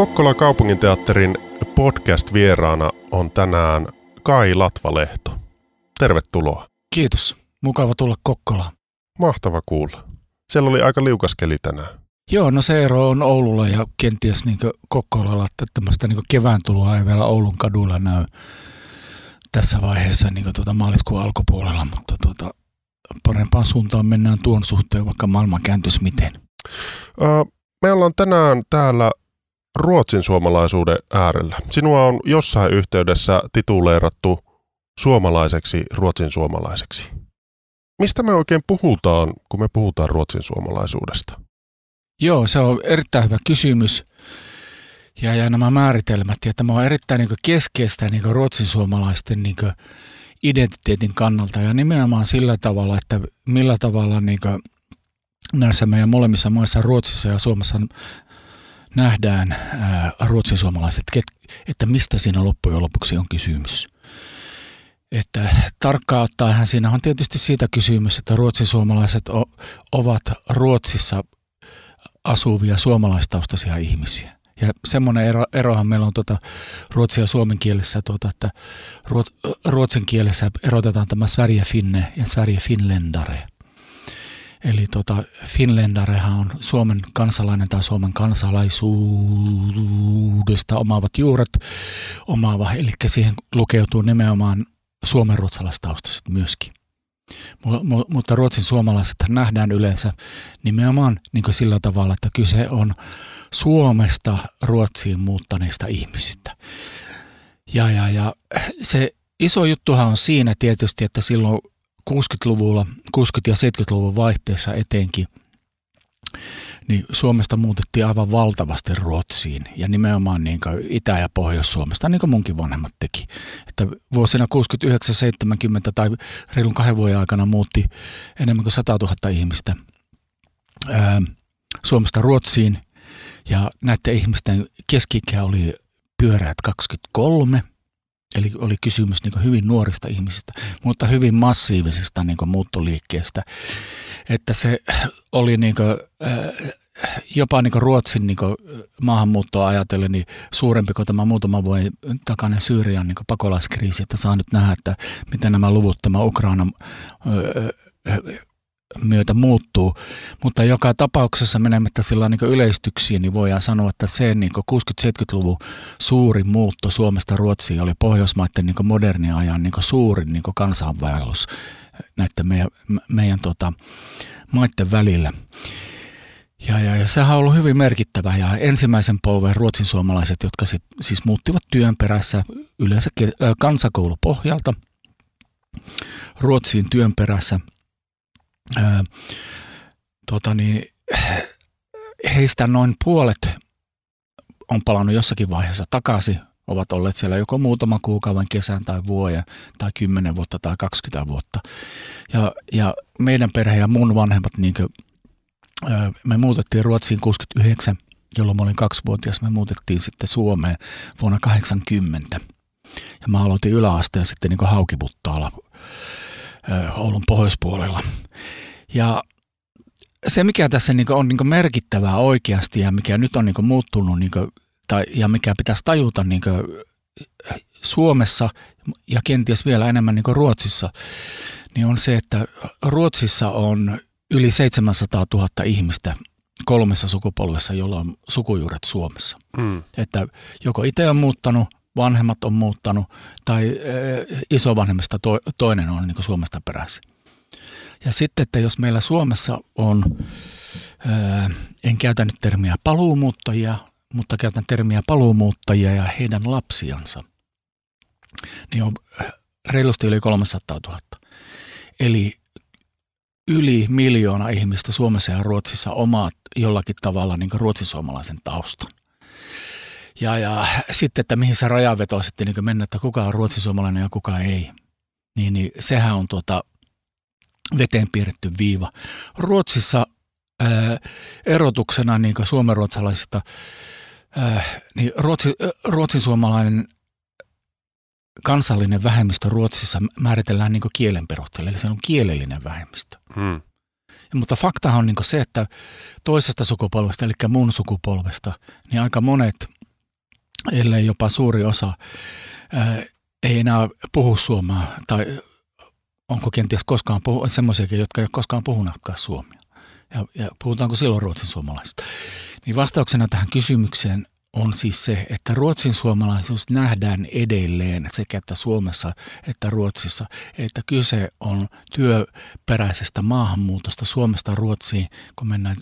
Kokkola kaupunginteatterin podcast-vieraana on tänään Kai Latvalehto. Tervetuloa. Kiitos. Mukava tulla Kokkolaan. Mahtava kuulla. Siellä oli aika liukas keli tänään. Joo, no se ero on Oululla ja kenties niin Kokkolalla, että tämmöistä niin kevään tuloa ei vielä Oulun kadulla näy tässä vaiheessa niin tuota maaliskuun alkupuolella, mutta tuota, parempaan suuntaan mennään tuon suhteen, vaikka maailma kääntyisi miten. Me ollaan tänään täällä ruotsin suomalaisuuden äärellä. Sinua on jossain yhteydessä tituleerattu suomalaiseksi ruotsin suomalaiseksi. Mistä me oikein puhutaan, kun me puhutaan ruotsin suomalaisuudesta? Joo, se on erittäin hyvä kysymys. Ja, ja nämä määritelmät, ja tämä on erittäin niin keskeistä niin ruotsin suomalaisten niin identiteetin kannalta ja nimenomaan sillä tavalla, että millä tavalla niin näissä meidän molemmissa maissa, Ruotsissa ja Suomessa nähdään ää, ruotsinsuomalaiset, että mistä siinä loppujen lopuksi on kysymys. Että tarkkaan ottaen siinä on tietysti siitä kysymys, että ruotsinsuomalaiset ovat Ruotsissa asuvia suomalaistaustaisia ihmisiä. Ja semmoinen ero, erohan meillä on tuota ruotsia suomen kielessä, tuota, että ruot, ruotsin kielessä erotetaan tämä Sverige Finne ja Sverige Finländare. Eli tuota, Finlandarehan on Suomen kansalainen tai Suomen kansalaisuudesta omaavat juuret omaava, eli siihen lukeutuu nimenomaan suomen ruotsalaistaustaiset myöskin. Mutta ruotsin suomalaiset nähdään yleensä nimenomaan niin sillä tavalla, että kyse on Suomesta Ruotsiin muuttaneista ihmisistä. Ja, ja, ja se iso juttuhan on siinä tietysti, että silloin 60-luvulla, 60- ja 70-luvun vaihteessa etenkin, niin Suomesta muutettiin aivan valtavasti Ruotsiin ja nimenomaan niin Itä- ja Pohjois-Suomesta, niin kuin munkin vanhemmat teki. Että vuosina 69-70 tai reilun kahden vuoden aikana muutti enemmän kuin 100 000 ihmistä ää, Suomesta Ruotsiin ja näiden ihmisten keski oli pyöreät 23 Eli oli kysymys niin hyvin nuorista ihmisistä, mutta hyvin massiivisesta niin muuttoliikkeestä. Että se oli niin kuin, äh, jopa niin Ruotsin niin maahanmuuttoa ajatellen niin suurempi kuin tämä muutama vuoden takainen Syyrian niin pakolaiskriisi, että saa nyt nähdä, että miten nämä luvut tämä Ukraina myötä muuttuu, mutta joka tapauksessa menemättä sillä niin yleistyksiin, niin voidaan sanoa, että se niin 60-70-luvun suuri muutto Suomesta Ruotsiin oli Pohjoismaiden niin modernia ajan niin suurin niin kansainvaellus näiden meidän, meidän tota, maiden välillä. Ja, ja, ja sehän on ollut hyvin merkittävä ja ensimmäisen polven ruotsin suomalaiset, jotka sit, siis muuttivat työn perässä yleensä kansakoulupohjalta Ruotsiin työn perässä – ää, tota niin, heistä noin puolet on palannut jossakin vaiheessa takaisin, ovat olleet siellä joko muutama kuukauden kesän tai vuoden tai kymmenen vuotta tai 20 vuotta. Ja, ja meidän perhe ja mun vanhemmat, niin kuin, me muutettiin Ruotsiin 69, jolloin mä olin kaksivuotias, me muutettiin sitten Suomeen vuonna 80. Ja mä aloitin yläasteen sitten niin Haukiputtaalla Oulun pohjoispuolella. Ja se, mikä tässä niin on niin merkittävää oikeasti ja mikä nyt on niin muuttunut niin tai, ja mikä pitäisi tajuta niin Suomessa ja kenties vielä enemmän niin Ruotsissa, niin on se, että Ruotsissa on yli 700 000 ihmistä kolmessa sukupolvessa, jolla on sukujuuret Suomessa. Mm. Että joko itse on muuttanut, vanhemmat on muuttanut tai äh, isovanhemmista to, toinen on niin Suomesta peräisin. Ja sitten, että jos meillä Suomessa on, ää, en käytä nyt termiä paluumuuttajia, mutta käytän termiä paluumuuttajia ja heidän lapsiansa, niin on reilusti yli 300 000. Eli yli miljoona ihmistä Suomessa ja Ruotsissa omaa jollakin tavalla niin ruotsisuomalaisen taustan. Ja, ja sitten, että mihin se rajaveto sitten niin mennä, että kuka on ruotsisuomalainen ja kuka ei, niin, niin sehän on tuota, veteen piirretty viiva. Ruotsissa ää, erotuksena niin suomenruotsalaisista, ää, niin ruotsi, ruotsin suomalainen kansallinen vähemmistö Ruotsissa määritellään niin kielen perusteella, eli se on kielellinen vähemmistö. Hmm. Mutta faktahan on niin se, että toisesta sukupolvesta, eli mun sukupolvesta, niin aika monet ellei jopa suuri osa, ää, ei enää puhu suomea tai onko kenties koskaan puhu, semmoisiakin, jotka ei ole koskaan puhunutkaan suomea. Ja, ja puhutaanko silloin ruotsin suomalaisista? Niin vastauksena tähän kysymykseen on siis se, että ruotsin suomalaisuus nähdään edelleen sekä että Suomessa että Ruotsissa, että kyse on työperäisestä maahanmuutosta Suomesta Ruotsiin, kun mennään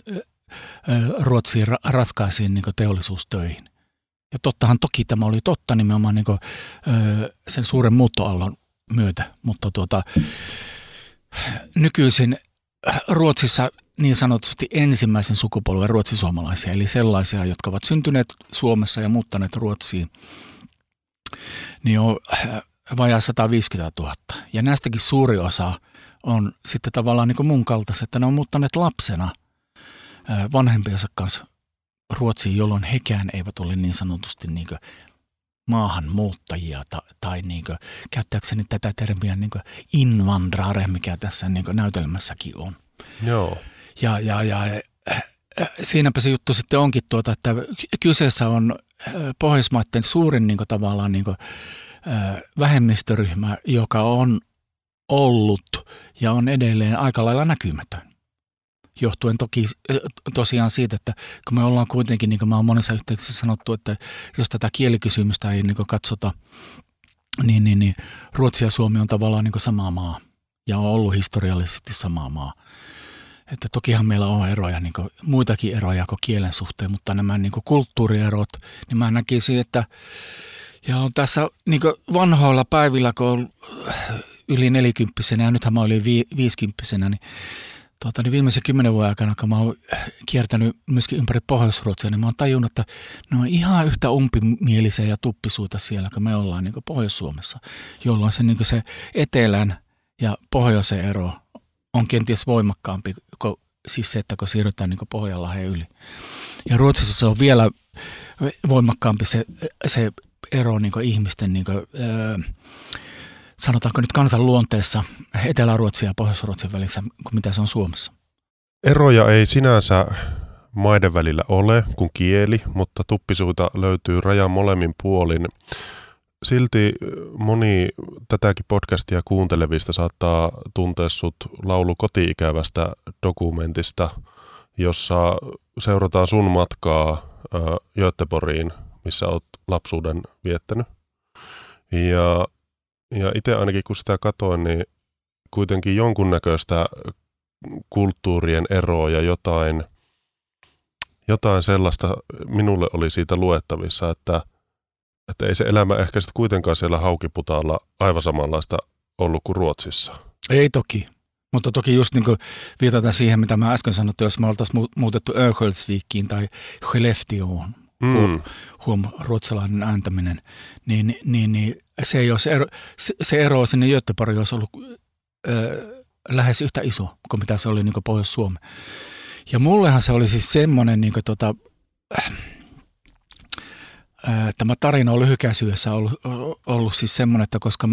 Ruotsiin raskaisiin niin teollisuustöihin. Ja tottahan toki tämä oli totta nimenomaan niin kuin, sen suuren muuttoallon myötä, mutta tuota, nykyisin Ruotsissa niin sanotusti ensimmäisen sukupolven ruotsisuomalaisia, eli sellaisia, jotka ovat syntyneet Suomessa ja muuttaneet Ruotsiin, niin on vajaa 150 000. Ja näistäkin suuri osa on sitten tavallaan niin kuin mun kaltaiset, että ne on muuttaneet lapsena vanhempiensa kanssa Ruotsiin, jolloin hekään eivät ole niin sanotusti niin maahanmuuttajia tai, tai niin kuin, käyttääkseni tätä termiä niin invandrare, mikä tässä niin näytelmässäkin on. Joo. Ja, ja, ja siinäpä se juttu sitten onkin, tuota, että kyseessä on Pohjoismaiden suurin niin kuin, tavallaan niin kuin, vähemmistöryhmä, joka on ollut ja on edelleen aika lailla näkymätön johtuen toki tosiaan siitä, että kun me ollaan kuitenkin, niin kuin mä oon monessa yhteydessä sanottu, että jos tätä kielikysymystä ei niin katsota, niin, niin, niin Ruotsi ja Suomi on tavallaan niin sama maa ja on ollut historiallisesti sama maa. Että tokihan meillä on eroja, niin kuin, muitakin eroja kuin kielen suhteen, mutta nämä niin kuin kulttuurierot, niin mä näkisin, että ja on tässä niin vanhoilla päivillä, kun on yli nelikymppisenä ja nythän mä olin vi, viisikymppisenä, niin tuota, niin viimeisen kymmenen vuoden aikana, kun mä oon kiertänyt myöskin ympäri Pohjois-Ruotsia, niin mä oon tajunnut, että ne on ihan yhtä umpimielisiä ja tuppisuita siellä, kun me ollaan niin Pohjois-Suomessa, jolloin se, niin se etelän ja pohjoisen ero on kenties voimakkaampi kuin siis se, että kun siirrytään niin Pohjanlahden yli. Ja Ruotsissa se on vielä voimakkaampi se, se ero niin ihmisten niin kuin, öö, sanotaanko nyt kansan luonteessa Etelä-Ruotsin ja Pohjois-Ruotsin välissä kuin mitä se on Suomessa? Eroja ei sinänsä maiden välillä ole kuin kieli, mutta tuppisuita löytyy rajan molemmin puolin. Silti moni tätäkin podcastia kuuntelevista saattaa tuntea sut laulu kotiikävästä dokumentista, jossa seurataan sun matkaa Göteborgiin, missä olet lapsuuden viettänyt. Ja ja itse ainakin kun sitä katoin, niin kuitenkin jonkunnäköistä kulttuurien eroa ja jotain, jotain sellaista minulle oli siitä luettavissa, että, että ei se elämä ehkä sitten kuitenkaan siellä haukiputaalla aivan samanlaista ollut kuin Ruotsissa. Ei toki. Mutta toki just niin viitataan siihen, mitä mä äsken sanoin, että jos me oltaisiin muutettu Örnsköldsvikiin tai Skellefteåon, mm. huom, ruotsalainen ääntäminen, niin, niin, niin se, olisi ero, se, se ero sinne Göteborgiin olisi ollut ö, lähes yhtä iso kuin mitä se oli niin Pohjois-Suomi. Ja mullehan se oli siis semmoinen, niin tota, äh, tämä tarina on lyhykäisyydessä ollut, ollut siis semmoinen, että koska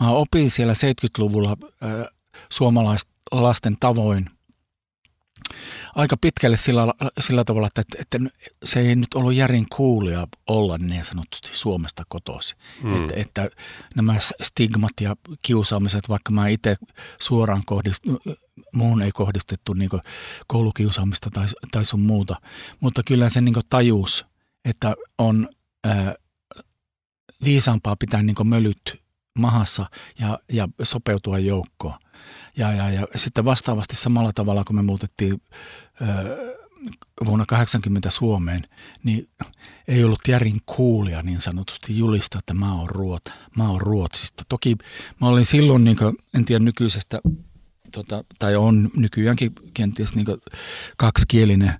mä opin siellä 70-luvulla äh, suomalaisten tavoin – aika pitkälle sillä, sillä tavalla, että, että se ei nyt ollut järin kuulia olla niin sanotusti Suomesta kotosi. Mm. Että, että nämä stigmat ja kiusaamiset, vaikka mä itse suoraan kohdist, muun ei kohdistettu niin koulukiusaamista tai, tai sun muuta, mutta kyllä se niin tajuus, että on ää, viisaampaa pitää niin mölyt mahassa ja, ja sopeutua joukkoon. Ja, ja, ja sitten vastaavasti samalla tavalla, kun me muutettiin ö, vuonna 80 Suomeen, niin ei ollut järin kuulia niin sanotusti julista, että mä oon, Ruot, mä oon Ruotsista. Toki mä olin silloin, niin kuin, en tiedä nykyisestä tota, tai on nykyäänkin kenties niin kaksikielinen,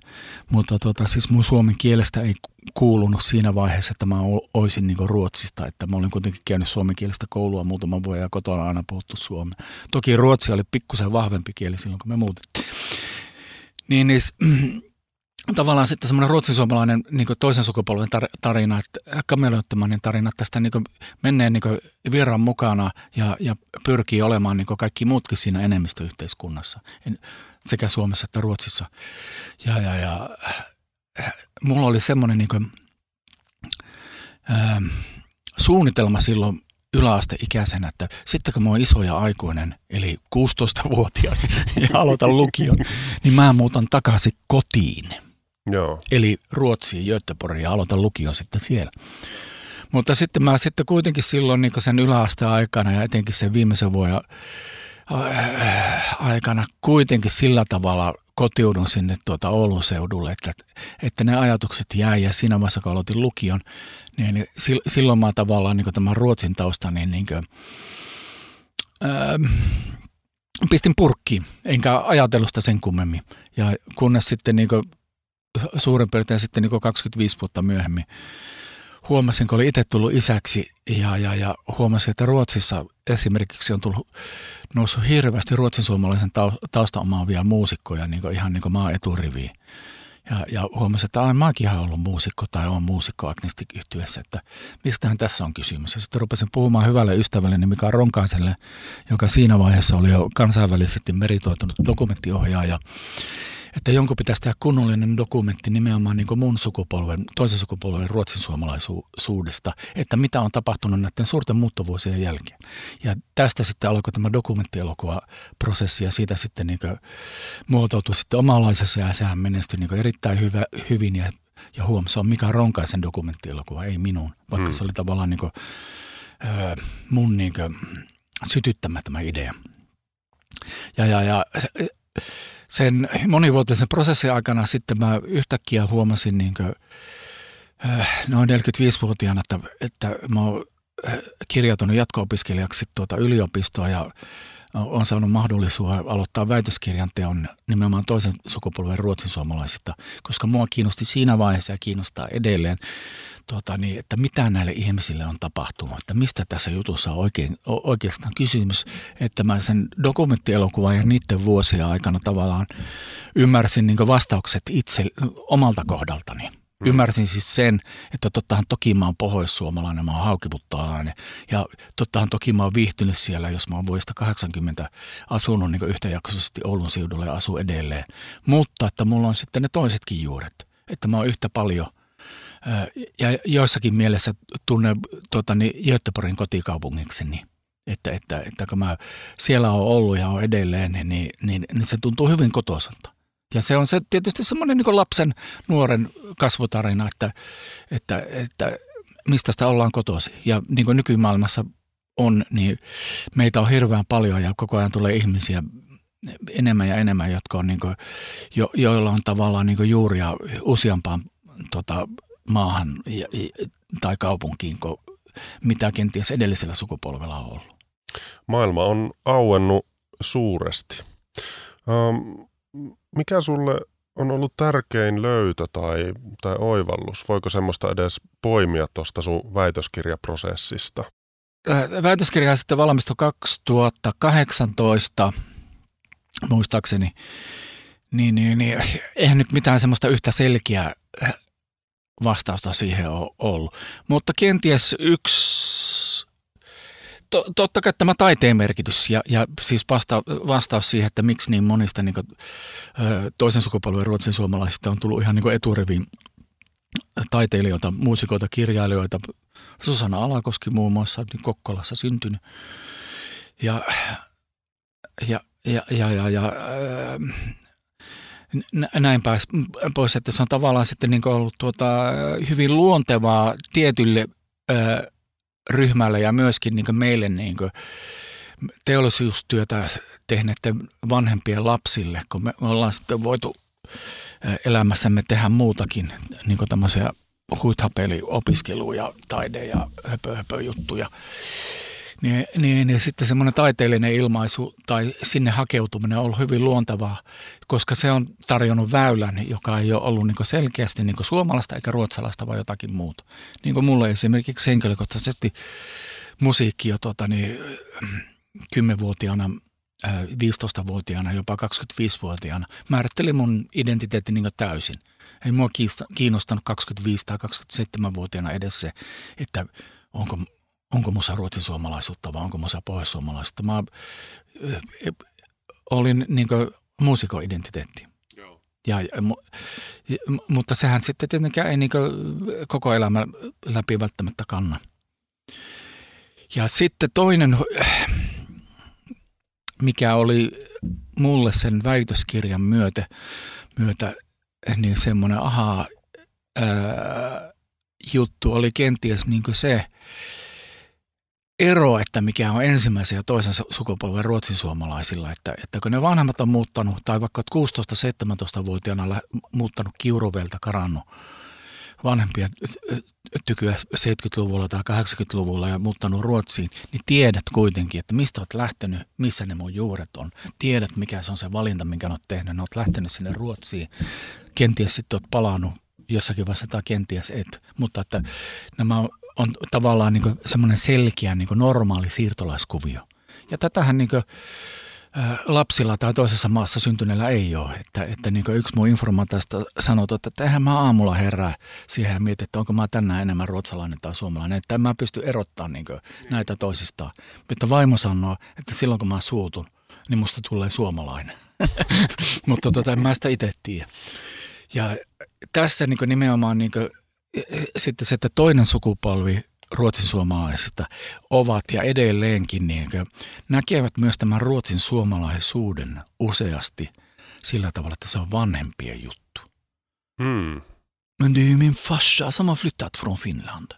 mutta tota, siis mun suomen kielestä ei kuulunut siinä vaiheessa, että mä olisin niin Ruotsista, että mä olin kuitenkin käynyt suomenkielistä koulua muutaman vuoden ja kotona aina puhuttu suomea. Toki ruotsi oli pikkusen vahvempi kieli silloin, kun me muutettiin. Niin, niin tavallaan sitten semmoinen ruotsin-suomalainen niin toisen sukupolven tarina, että kameloittomainen tarina tästä niin menneen niin virran mukana ja, ja pyrkii olemaan niin kaikki muutkin siinä enemmistöyhteiskunnassa, sekä Suomessa että Ruotsissa. Ja, ja, ja mulla oli semmoinen niin kuin, ää, suunnitelma silloin yläasteikäisenä, että sitten kun mä oon iso ja aikuinen, eli 16-vuotias ja aloitan lukion, niin mä muutan takaisin kotiin. Joo. Eli Ruotsiin, Göteborgiin ja aloitan lukion sitten siellä. Mutta sitten mä sitten kuitenkin silloin niin sen yläasteen aikana ja etenkin sen viimeisen vuoden äh, aikana kuitenkin sillä tavalla kotiudun sinne tuota Oulun seudulle, että, että ne ajatukset jäi ja siinä vaiheessa kun aloitin lukion, niin, silloin mä tavallaan niin tämän Ruotsin tausta, niin, niin kuin, ää, pistin purkkiin, enkä ajatellut sitä sen kummemmin. Ja kunnes sitten niin suurin piirtein sitten niin 25 vuotta myöhemmin huomasin, kun olin itse tullut isäksi ja, ja, ja huomasin, että Ruotsissa esimerkiksi on tullut, noussut hirveästi ruotsin suomalaisen tausta omaavia muusikkoja niin kuin ihan niin kuin maa eturiviin. Ja, ja huomasin, että ai, mäkin olen ollut muusikko tai on muusikko agnestik yhtyessä, että mistähän tässä on kysymys. Ja sitten rupesin puhumaan hyvälle ystävälle Mika Ronkaiselle, joka siinä vaiheessa oli jo kansainvälisesti meritoitunut dokumenttiohjaaja että jonkun pitäisi tehdä kunnollinen dokumentti nimenomaan niin mun sukupolven, toisen sukupolven ruotsin suomalaisuudesta, että mitä on tapahtunut näiden suurten muuttovuosien jälkeen. Ja tästä sitten alkoi tämä dokumenttielokuva-prosessi ja siitä sitten niin muotoutui sitten omanlaisessa ja sehän menestyi niin erittäin hyvä, hyvin ja, ja huom, se on Mika Ronkaisen dokumenttielokuva, ei minun, vaikka hmm. se oli tavallaan niin kuin, mun niin kuin, sytyttämä tämä idea. Ja, ja, ja sen monivuotisen prosessin aikana sitten mä yhtäkkiä huomasin niin kuin, äh, noin 45-vuotiaana, että, että mä oon äh, kirjautunut jatko-opiskelijaksi tuota yliopistoa ja on saanut mahdollisuus aloittaa väitöskirjan teon nimenomaan toisen sukupolven ruotsin suomalaisista, koska mua kiinnosti siinä vaiheessa ja kiinnostaa edelleen, tuota, niin, että mitä näille ihmisille on tapahtunut, että mistä tässä jutussa on oikein, oikeastaan kysymys, että mä sen dokumenttielokuvan ja niiden vuosien aikana tavallaan ymmärsin niin vastaukset itse omalta kohdaltani. Mm. Ymmärsin siis sen, että tottahan toki mä oon pohjoissuomalainen, mä oon haukiputtalainen ja tottahan toki mä oon viihtynyt siellä, jos mä oon vuodesta 80 asunut niin yhtäjaksoisesti Oulun seudulla ja asu edelleen. Mutta että mulla on sitten ne toisetkin juuret, että mä oon yhtä paljon ja joissakin mielessä tunnen tuota, niin Göteborgin kotikaupungiksi, niin että, että, että kun mä siellä on ollut ja on edelleen, niin, niin, niin, niin se tuntuu hyvin kotoiselta. Ja se on se tietysti semmoinen niin lapsen, nuoren kasvutarina, että, että, että mistä sitä ollaan kotoisin. Ja niin kuin nykymaailmassa on, niin meitä on hirveän paljon ja koko ajan tulee ihmisiä enemmän ja enemmän, jotka on niin kuin, jo, joilla on tavallaan niin juuria useampaan tota, maahan ja, tai kaupunkiin, kuin mitä kenties edellisellä sukupolvella on ollut. Maailma on auennut suuresti. Um, mikä sulle on ollut tärkein löytö tai, tai oivallus? Voiko semmoista edes poimia tuosta sun väitöskirjaprosessista? Äh, väitöskirja sitten valmistui 2018, muistaakseni. Niin, niin, niin, eihän nyt mitään semmoista yhtä selkeää äh, vastausta siihen ole ollut. Mutta kenties yksi to, totta kai tämä taiteen merkitys ja, ja siis vasta, vastaus siihen, että miksi niin monista niin kuin, toisen sukupolven ruotsin suomalaisista on tullut ihan niin eturiviin taiteilijoita, muusikoita, kirjailijoita. Susanna Alakoski muun muassa niin Kokkolassa syntynyt. Ja, ja, ja, ja, ja, ja näin pääs pois, että se on tavallaan sitten niin ollut tuota, hyvin luontevaa tietylle ryhmälle ja myöskin niin meille niin teollisuustyötä tehneiden vanhempien lapsille, kun me ollaan sitten voitu elämässämme tehdä muutakin, niin kuin tämmöisiä huithapeliopiskeluja, taide- ja höpö, höpö juttuja. Niin, niin, niin sitten semmoinen taiteellinen ilmaisu tai sinne hakeutuminen on ollut hyvin luontevaa, koska se on tarjonnut väylän, joka ei ole ollut niin selkeästi niin suomalaista eikä ruotsalaista, vaan jotakin muuta. Niin kuin mulle esimerkiksi henkilökohtaisesti musiikki jo tuota, niin, 10-vuotiaana, 15-vuotiaana, jopa 25-vuotiaana määritteli mun identiteetti niin täysin. Ei mua kiinnostanut 25 tai 27-vuotiaana edes se, että onko onko musa ruotsin suomalaisuutta vai onko musa pohjoissuomalaisuutta. Mä olin niin muusikoidentiteetti. Ja, ja, ja, mutta sehän sitten tietenkään ei niin koko elämä läpi välttämättä kanna. Ja sitten toinen, mikä oli mulle sen väitöskirjan myötä, myötä niin semmoinen aha ää, juttu oli kenties niin se ero, että mikä on ensimmäisen ja toisen sukupolven ruotsinsuomalaisilla, että, että kun ne vanhemmat on muuttanut, tai vaikka 16-17-vuotiaana muuttanut Kiuruvelta karannut vanhempia tykyä 70-luvulla tai 80-luvulla ja muuttanut Ruotsiin, niin tiedät kuitenkin, että mistä olet lähtenyt, missä ne mun juuret on. Tiedät, mikä se on se valinta, minkä olet tehnyt. Olet lähtenyt sinne Ruotsiin. Kenties sitten olet palannut jossakin vaiheessa tai kenties et. Mutta että nämä on, tavallaan niin semmoinen selkeä niin normaali siirtolaiskuvio. Ja tätähän niin kuin, lapsilla tai toisessa maassa syntyneillä ei ole. Että, että niin yksi mun informaatiosta sanoi, että eihän mä aamulla herää siihen ja mietin, että onko mä tänään enemmän ruotsalainen tai suomalainen. Että mä pysty erottamaan niin näitä toisistaan. Mutta vaimo sanoo, että silloin kun mä suutun, niin musta tulee suomalainen. Mutta tota, en mä sitä itse tiedä. Ja tässä niin nimenomaan niin sitten se, että toinen sukupolvi ruotsin suomalaisista ovat ja edelleenkin niin näkevät myös tämän ruotsin suomalaisuuden useasti sillä tavalla, että se on vanhempien juttu. Hmm. Men det är ju min farsa som har flyttat från Finland.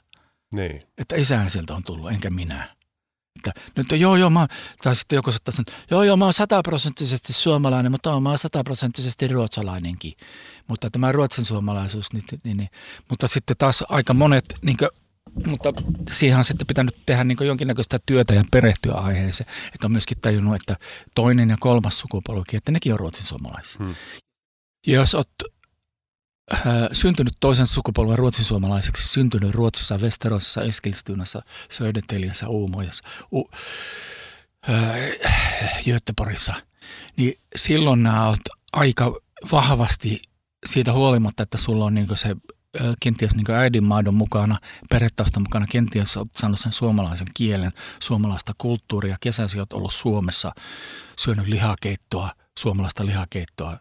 Niin. Että isä sieltä on tullut, enkä minä. Että nyt joo, joo, mä, tai sitten joku saattaa sanoa, joo, joo, mä oon sataprosenttisesti suomalainen, mutta mä oon sataprosenttisesti ruotsalainenkin. Mutta tämä ruotsin suomalaisuus, niin, niin, niin, mutta sitten taas aika monet, niin kuin, mutta siihen on sitten pitänyt tehdä niin jonkinnäköistä työtä ja perehtyä aiheeseen. Että on myöskin tajunnut, että toinen ja kolmas sukupolvi, että nekin on ruotsin suomalaisia. Hmm. Ja jos olet syntynyt toisen sukupolven ruotsin suomalaiseksi, syntynyt Ruotsissa, Westerosissa, Eskilstunassa, Södertäljessä, Uumoissa, U- äh, Göteborgissa, niin silloin nämä olet aika vahvasti siitä huolimatta, että sulla on niin se kenties niin äidinmaidon mukana, perhetausta mukana, kenties olet saanut sen suomalaisen kielen, suomalaista kulttuuria, kesäsi olet ollut Suomessa, syönyt lihakeittoa, suomalaista lihakeittoa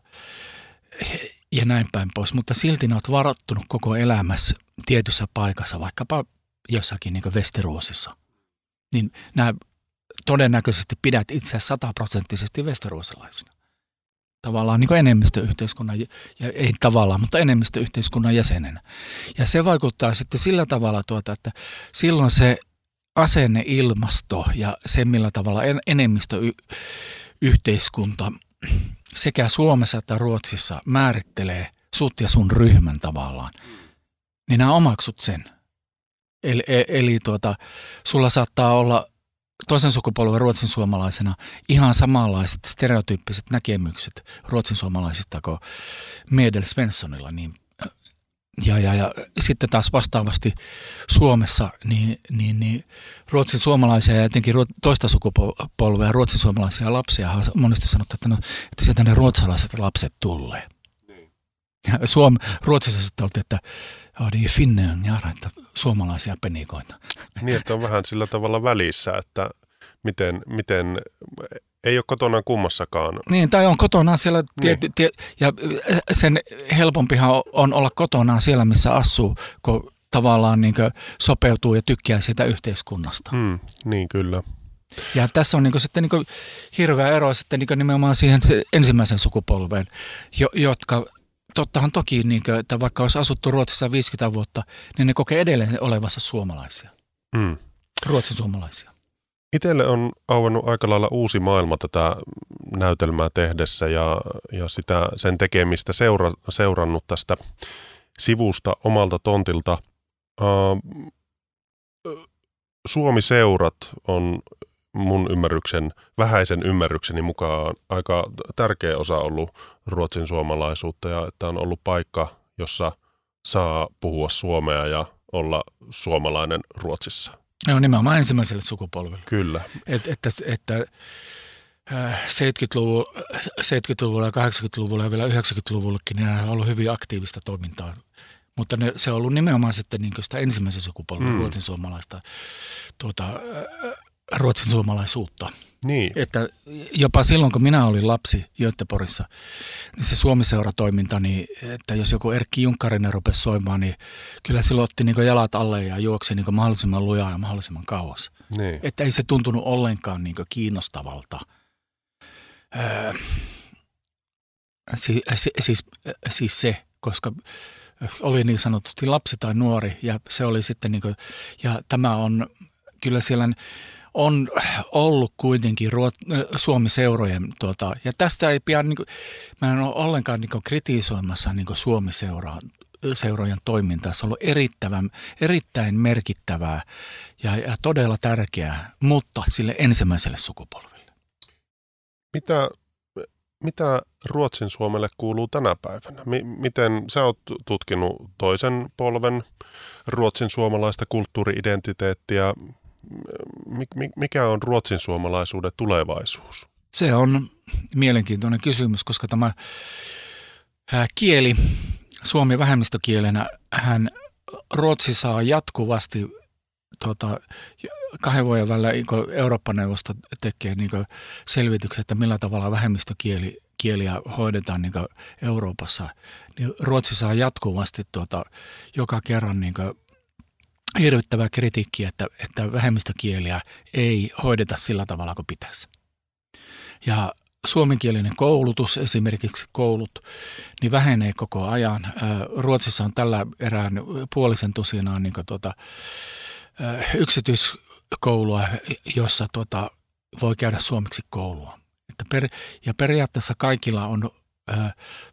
ja näin päin pois, mutta silti ne olet varattunut koko elämässä tietyssä paikassa, vaikkapa jossakin niin Westeruosissa. Niin nämä todennäköisesti pidät itse sataprosenttisesti westeruosilaisina tavallaan niin enemmistöyhteiskunnan, ja ei tavallaan, mutta enemmistöyhteiskunnan jäsenenä. Ja se vaikuttaa sitten sillä tavalla, tuota, että silloin se asenneilmasto ja se, millä tavalla enemmistöyhteiskunta sekä Suomessa että Ruotsissa määrittelee sut ja sun ryhmän tavallaan, niin nämä omaksut sen. Eli, e, eli tuota, sulla saattaa olla toisen sukupolven ruotsin suomalaisena ihan samanlaiset stereotyyppiset näkemykset ruotsin suomalaisista kuin Medel Svenssonilla. Niin, ja, ja, ja sitten taas vastaavasti Suomessa niin, niin, niin ruotsin suomalaisia ja etenkin toista sukupolvea ruotsin suomalaisia lapsia on monesti sanottu, että, no, että sieltä ne ruotsalaiset lapset tulee. Ja Suom, Ruotsissa sitten oltiin, että ja det är finneungar, että suomalaisia penikoita. Niin, että on vähän sillä tavalla välissä, että miten, miten ei ole kotona kummassakaan. Niin, tai on kotona siellä, tie, niin. tie, ja sen helpompihan on olla kotona siellä, missä asuu, kun tavallaan niin sopeutuu ja tykkää siitä yhteiskunnasta. Hmm, niin, kyllä. Ja tässä on niin sitten niin hirveä ero sitten niin nimenomaan siihen ensimmäisen sukupolveen, jo, jotka tottahan toki, niin kuin, että vaikka olisi asuttu Ruotsissa 50 vuotta, niin ne kokee edelleen olevassa suomalaisia. Mm. Ruotsin suomalaisia. Itselle on auennut aika lailla uusi maailma tätä näytelmää tehdessä ja, ja sitä, sen tekemistä seura, seurannut tästä sivusta omalta tontilta. Uh, Suomi-seurat on mun ymmärryksen, vähäisen ymmärrykseni mukaan aika tärkeä osa ollut ruotsin suomalaisuutta ja että on ollut paikka, jossa saa puhua suomea ja olla suomalainen Ruotsissa. Joo, nimenomaan ensimmäiselle sukupolvelle. Kyllä. Et, että, että 70-luvulla, 70-luvulla ja 80-luvulla ja vielä 90-luvullekin niin on ollut hyvin aktiivista toimintaa. Mutta ne, se on ollut nimenomaan sitten niin sitä ensimmäisen sukupolven mm. ruotsin suomalaista tuota, ruotsin suomalaisuutta. Niin, Että jopa silloin, kun minä olin lapsi Göteborgissa, niin se Suomiseuratoiminta, niin että jos joku Erkki Junkkarinen rupesi soimaan, niin kyllä silloin otti niin jalat alle ja juoksi niin mahdollisimman lujaa ja mahdollisimman kauas. niin. Että ei se tuntunut ollenkaan niin kiinnostavalta. Öö, si, si, siis, siis se, koska oli niin sanotusti lapsi tai nuori ja se oli sitten niin kuin, ja tämä on kyllä siellä on ollut kuitenkin ruot, Suomi-seurojen, tuota, ja tästä ei pian, niin kuin, mä en ole ollenkaan niin kuin, kritisoimassa niin kuin Suomi-seuraa, seurojen toimintaa. Se on ollut erittäin, erittäin merkittävää ja, ja todella tärkeää, mutta sille ensimmäiselle sukupolvelle. Mitä, mitä Ruotsin Suomelle kuuluu tänä päivänä? M- miten sä oot tutkinut toisen polven Ruotsin suomalaista kulttuuriidentiteettiä? Mi- mikä on Ruotsin suomalaisuuden tulevaisuus? Se on mielenkiintoinen kysymys, koska tämä kieli Suomi vähemmistökielenä, hän Ruotsi saa jatkuvasti tuota, kahden vuoden välillä niin Eurooppa-neuvosto tekee niin selvitykset, että millä tavalla vähemmistökieli kieliä hoidetaan niin Euroopassa, niin Ruotsi saa jatkuvasti tuota, joka kerran niin hirvittävää kritiikkiä, että, että vähemmistökieliä ei hoideta sillä tavalla kuin pitäisi. Ja suomenkielinen koulutus, esimerkiksi koulut, niin vähenee koko ajan. Ruotsissa on tällä erään puolisen tusinaa niin tuota, yksityiskoulua, jossa tuota, voi käydä suomeksi koulua. Että per, ja periaatteessa kaikilla on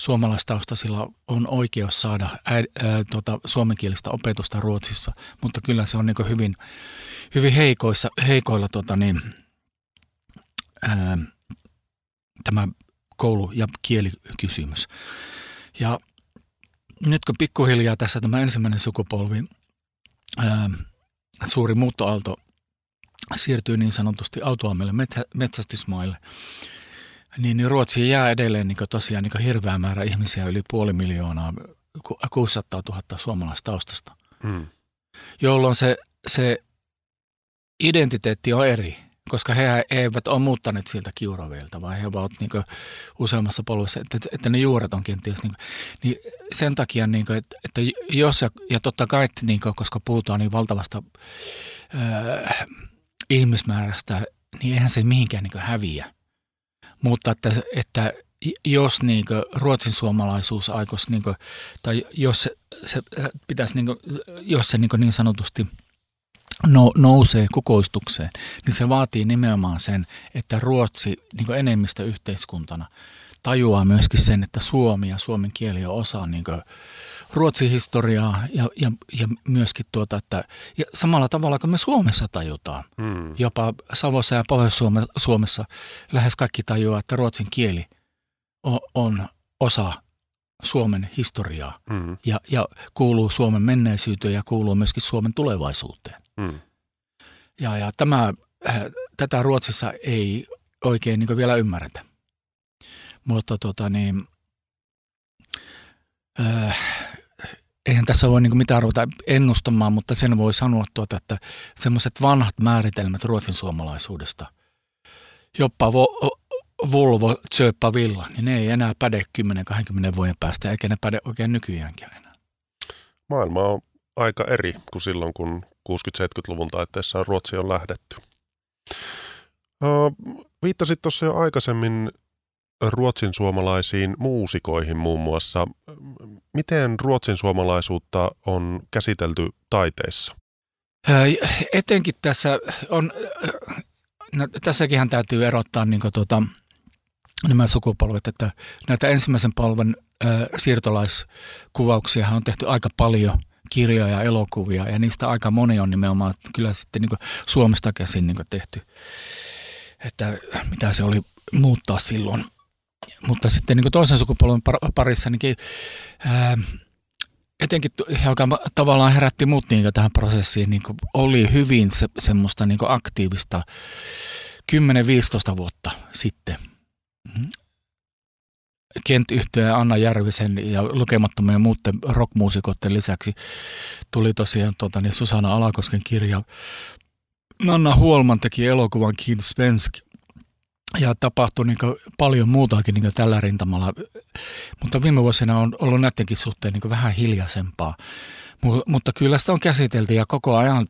suomalaistaustaisilla on oikeus saada ää, ää, tuota, suomenkielistä opetusta Ruotsissa, mutta kyllä se on niin hyvin, hyvin heikoissa, heikoilla tuota, niin, ää, tämä koulu- ja kielikysymys. Ja nyt kun pikkuhiljaa tässä tämä ensimmäinen sukupolvi, ää, suuri muuttoaalto siirtyy niin sanotusti autoamille metsä, metsästysmaille, niin, niin Ruotsiin jää edelleen niin tosiaan niin hirveä määrä ihmisiä, yli puoli miljoonaa, 600 000 suomalaistaustasta, mm. jolloin se, se identiteetti on eri koska he eivät ole muuttaneet siltä kiuraveilta, vaan he ovat niin useammassa polvessa, että, että ne juuret on kenties. Niin, niin sen takia, niin kuin, että, että jos, ja, ja totta kai, niin kuin, koska puhutaan niin valtavasta äh, ihmismäärästä, niin eihän se mihinkään niin häviä. Mutta että, että jos niin kuin, ruotsin suomalaisuus aikoisi, niin kuin, tai jos se, se pitäisi, niin kuin, jos se niin, kuin, niin sanotusti – no, nousee kukoistukseen, niin se vaatii nimenomaan sen, että Ruotsi niin enemmistö yhteiskuntana tajuaa myöskin sen, että suomi ja suomen kieli on osa niin Ruotsin historiaa ja, ja, ja myöskin tuota, että ja samalla tavalla kuin me Suomessa tajutaan. Hmm. Jopa Savossa ja Pohjois-Suomessa lähes kaikki tajuaa, että ruotsin kieli on, on osa Suomen historiaa mm. ja, ja kuuluu Suomen menneisyyteen ja kuuluu myöskin Suomen tulevaisuuteen. Mm. Ja, ja tämä, äh, tätä Ruotsissa ei oikein niin vielä ymmärretä. Mutta tota niin, äh, eihän tässä voi niin mitään ruveta ennustamaan, mutta sen voi sanoa, tuota, että semmoiset vanhat määritelmät ruotsin suomalaisuudesta, jopa vo, Volvo Tsöppa Villa, niin ne ei enää päde 10-20 vuoden päästä, eikä ne päde oikein nykyäänkään enää. Maailma on aika eri kuin silloin, kun 60-70-luvun taitteessa Ruotsi on lähdetty. Viittasit tuossa jo aikaisemmin ruotsin suomalaisiin muusikoihin muun muassa. Miten ruotsin suomalaisuutta on käsitelty taiteessa? Etenkin tässä on, no, tässäkin täytyy erottaa niin tuota, nämä sukupolvet, että näitä ensimmäisen polven äh, siirtolaiskuvauksia on tehty aika paljon kirjoja ja elokuvia, ja niistä aika moni on nimenomaan kyllä sitten niin Suomesta käsin niin tehty, että mitä se oli muuttaa silloin. Mutta sitten niin toisen sukupolven parissa niin, ää, etenkin, joka tavallaan herätti muut niin tähän prosessiin, niin oli hyvin se, semmoista niin aktiivista 10-15 vuotta sitten – Mm-hmm. Kent ja Anna Järvisen ja lukemattomien muuten rockmuusikoiden lisäksi tuli tosiaan tuota, niin Susanna Alakosken kirja Nanna Huolman teki elokuvan Kid Svensk ja tapahtui niin paljon muutakin niin tällä rintamalla, mutta viime vuosina on ollut näidenkin suhteen niin vähän hiljaisempaa. Mutta kyllä sitä on käsitelty ja koko ajan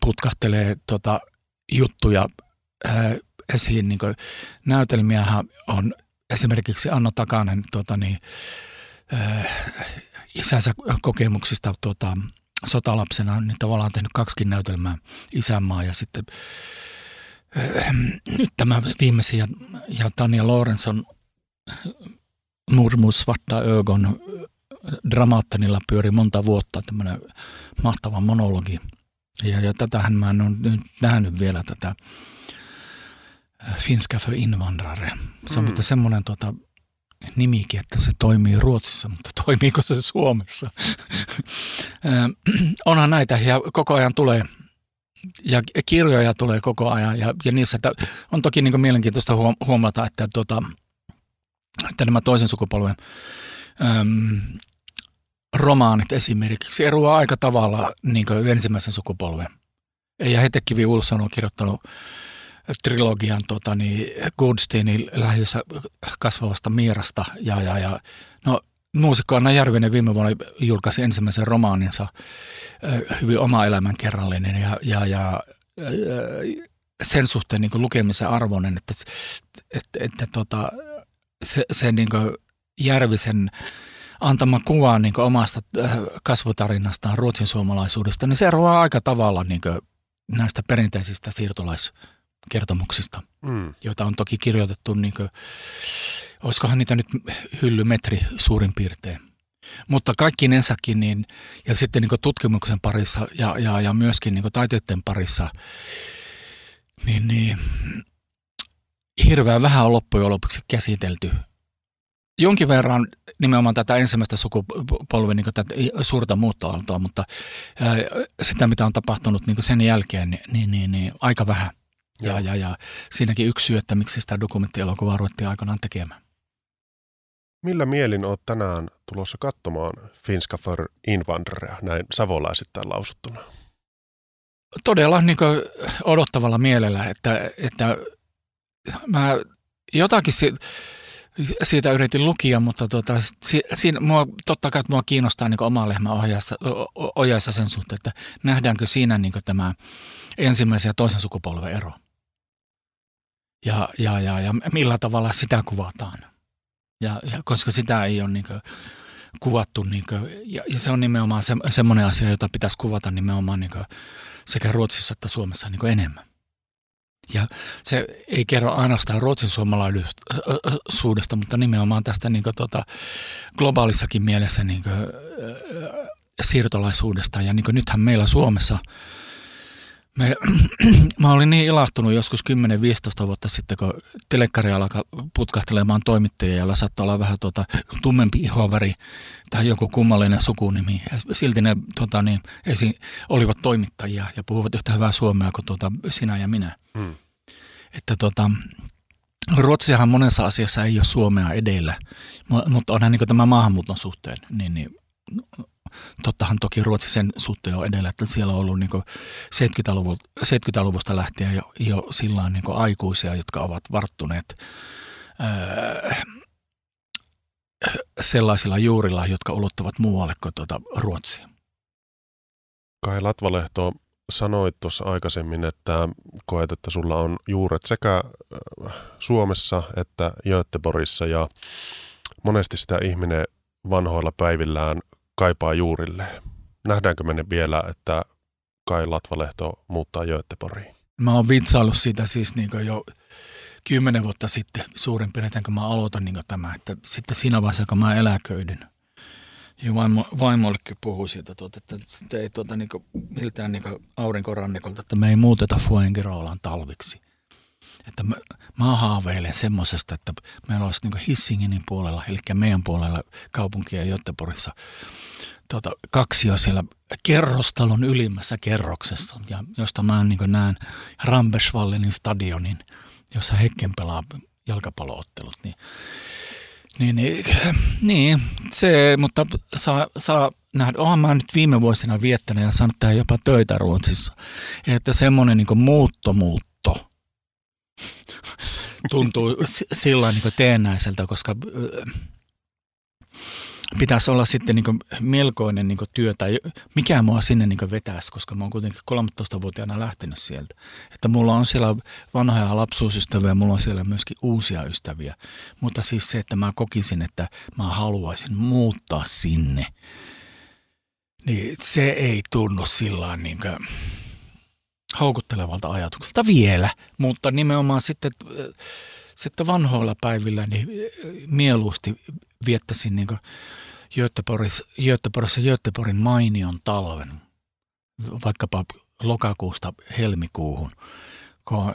putkahtelee tota, juttuja ää, esiin. Niin näytelmiähän on esimerkiksi Anna Takanen tota, niin, ää, isänsä kokemuksista tota, sotalapsena, niin tavallaan tehnyt kaksikin näytelmää isänmaa ja sitten tämä viimeisin ja, ja Tanja Lorenson Murmus Svarta Ögon Dramaattanilla pyöri monta vuotta tämmöinen mahtava monologi. Ja, ja tätähän mä en ole nyt nähnyt vielä tätä äh, Finska för invandrare. Se on mm. mutta semmoinen tota, nimikin, että se toimii Ruotsissa, mutta toimiiko se Suomessa? Onhan näitä ja koko ajan tulee ja kirjoja tulee koko ajan ja, ja niissä on toki niin mielenkiintoista huomata, että, tota, että nämä toisen sukupolven äm, romaanit esimerkiksi eroaa aika tavalla niin ensimmäisen sukupolven. Ja Hetekivi Ulsson on kirjoittanut trilogian tota, niin Goodsteinin lähiössä kasvavasta Miirasta. Ja, ja, ja, no, muusikko Anna Järvinen viime vuonna julkaisi ensimmäisen romaaninsa, hyvin oma elämän kerrallinen ja, ja, ja sen suhteen niin lukemisen arvoinen, että, että, että tota, se, se niin Järvisen antama kuva niin omasta kasvutarinastaan, ruotsin suomalaisuudesta, niin se eroaa aika tavalla niin näistä perinteisistä siirtolaiskertomuksista, mm. joita on toki kirjoitettu, niin kuin, olisikohan niitä nyt hyllymetri suurin piirtein. Mutta kaikkinensakin, niin, ja sitten niin tutkimuksen parissa ja, ja, ja myöskin niin taiteiden parissa, niin, niin hirveän vähän on loppujen lopuksi käsitelty jonkin verran nimenomaan tätä ensimmäistä sukupolven niin tätä suurta muuttoaaltoa, mutta ää, sitä, mitä on tapahtunut niin sen jälkeen, niin, niin, niin, niin aika vähän. Ja, ja, ja siinäkin yksi syy, että miksi sitä dokumenttielokuvaa ruvettiin aikanaan tekemään. Millä mielin olet tänään tulossa katsomaan Finska för invandrare, näin savolaisittain lausuttuna? Todella niin odottavalla mielellä, että, että mä jotakin... Si- siitä yritin lukia, mutta tota, siinä mua, totta kai mua kiinnostaa niin oma lehmä ohjaessa, ohjaessa sen suhteen, että nähdäänkö siinä niin tämä ensimmäisen ja toisen sukupolven ero. Ja, ja, ja, ja millä tavalla sitä kuvataan. Ja, ja koska sitä ei ole niin kuin, kuvattu, niin kuin, ja, ja se on nimenomaan se, semmoinen asia, jota pitäisi kuvata nimenomaan niin kuin, sekä Ruotsissa että Suomessa niin enemmän. Ja se ei kerro ainoastaan ruotsin suomalaisuudesta, mutta nimenomaan tästä niin kuin, tota, globaalissakin mielessä niin kuin, siirtolaisuudesta. Ja niin kuin, nythän meillä Suomessa, me, mä olin niin ilahtunut joskus 10-15 vuotta sitten, kun telekkari alkaa putkahtelemaan toimittajia, joilla saattoi olla vähän tuota, tummempi ihoväri tai joku kummallinen sukunimi. Ja silti ne tota, niin, esi, olivat toimittajia ja puhuvat yhtä hyvää suomea kuin tuota, sinä ja minä. Hmm. Että tota, Ruotsihan monessa asiassa ei ole Suomea edellä, mutta onhan niin tämä maahanmuuton suhteen, niin, niin tottahan toki Ruotsi sen suhteen on edellä, että siellä on ollut niin 70-luvusta, 70-luvusta lähtien jo, jo sillä niin aikuisia, jotka ovat varttuneet öö, sellaisilla juurilla, jotka ulottuvat muualle kuin tuota Ruotsia. Kai Latvalehto sanoit tuossa aikaisemmin, että koet, että sulla on juuret sekä äh, Suomessa että Göteborgissa ja monesti sitä ihminen vanhoilla päivillään kaipaa juurille. Nähdäänkö me vielä, että Kai Latvalehto muuttaa Göteborgiin? Mä oon vitsaillut siitä siis niin jo kymmenen vuotta sitten suurin piirtein, kun mä aloitan niin tämä, että sitten siinä vaiheessa, kun mä eläköidyn – ja vaimo, vaimollekin puhui siitä, tuota, että sitten ei tuota, niin kuin, miltään niin aurinkorannikolta, että me ei muuteta Fuengirolaan talviksi. Että mä, mä haaveilen semmoisesta, että meillä olisi niin Hissingenin puolella, eli meidän puolella kaupunkia Göteborgissa, tuota, kaksi jo siellä kerrostalon ylimmässä kerroksessa, ja josta mä niin näen Rambersvallinin stadionin, jossa Hekken pelaa jalkapalloottelut, niin Niin, niin, niin, se, mutta saa, saa nähdä, oonhan mä nyt viime vuosina viettänyt ja saanut tehdä jopa töitä Ruotsissa. Että semmoinen niin muutto muutto tuntuu sillä niin teennäiseltä, koska pitäisi olla sitten niin melkoinen niin työ tai mikä mua sinne niin vetäisi, koska mä oon kuitenkin 13-vuotiaana lähtenyt sieltä. Että mulla on siellä vanhoja lapsuusystäviä, mulla on siellä myöskin uusia ystäviä. Mutta siis se, että mä kokisin, että mä haluaisin muuttaa sinne, niin se ei tunnu sillä niin houkuttelevalta ajatukselta vielä. Mutta nimenomaan sitten, sitten vanhoilla päivillä niin mieluusti viettäisin niin Göteborgissa, Göteborgissa Göteborgin mainion talven, vaikkapa lokakuusta helmikuuhun, kun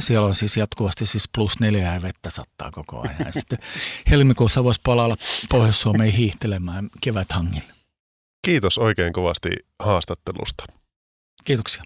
siellä on siis jatkuvasti siis plus neljä ja vettä sattaa koko ajan. Ja sitten helmikuussa voisi palalla Pohjois-Suomeen hiihtelemään keväthangille. Kiitos oikein kovasti haastattelusta. Kiitoksia.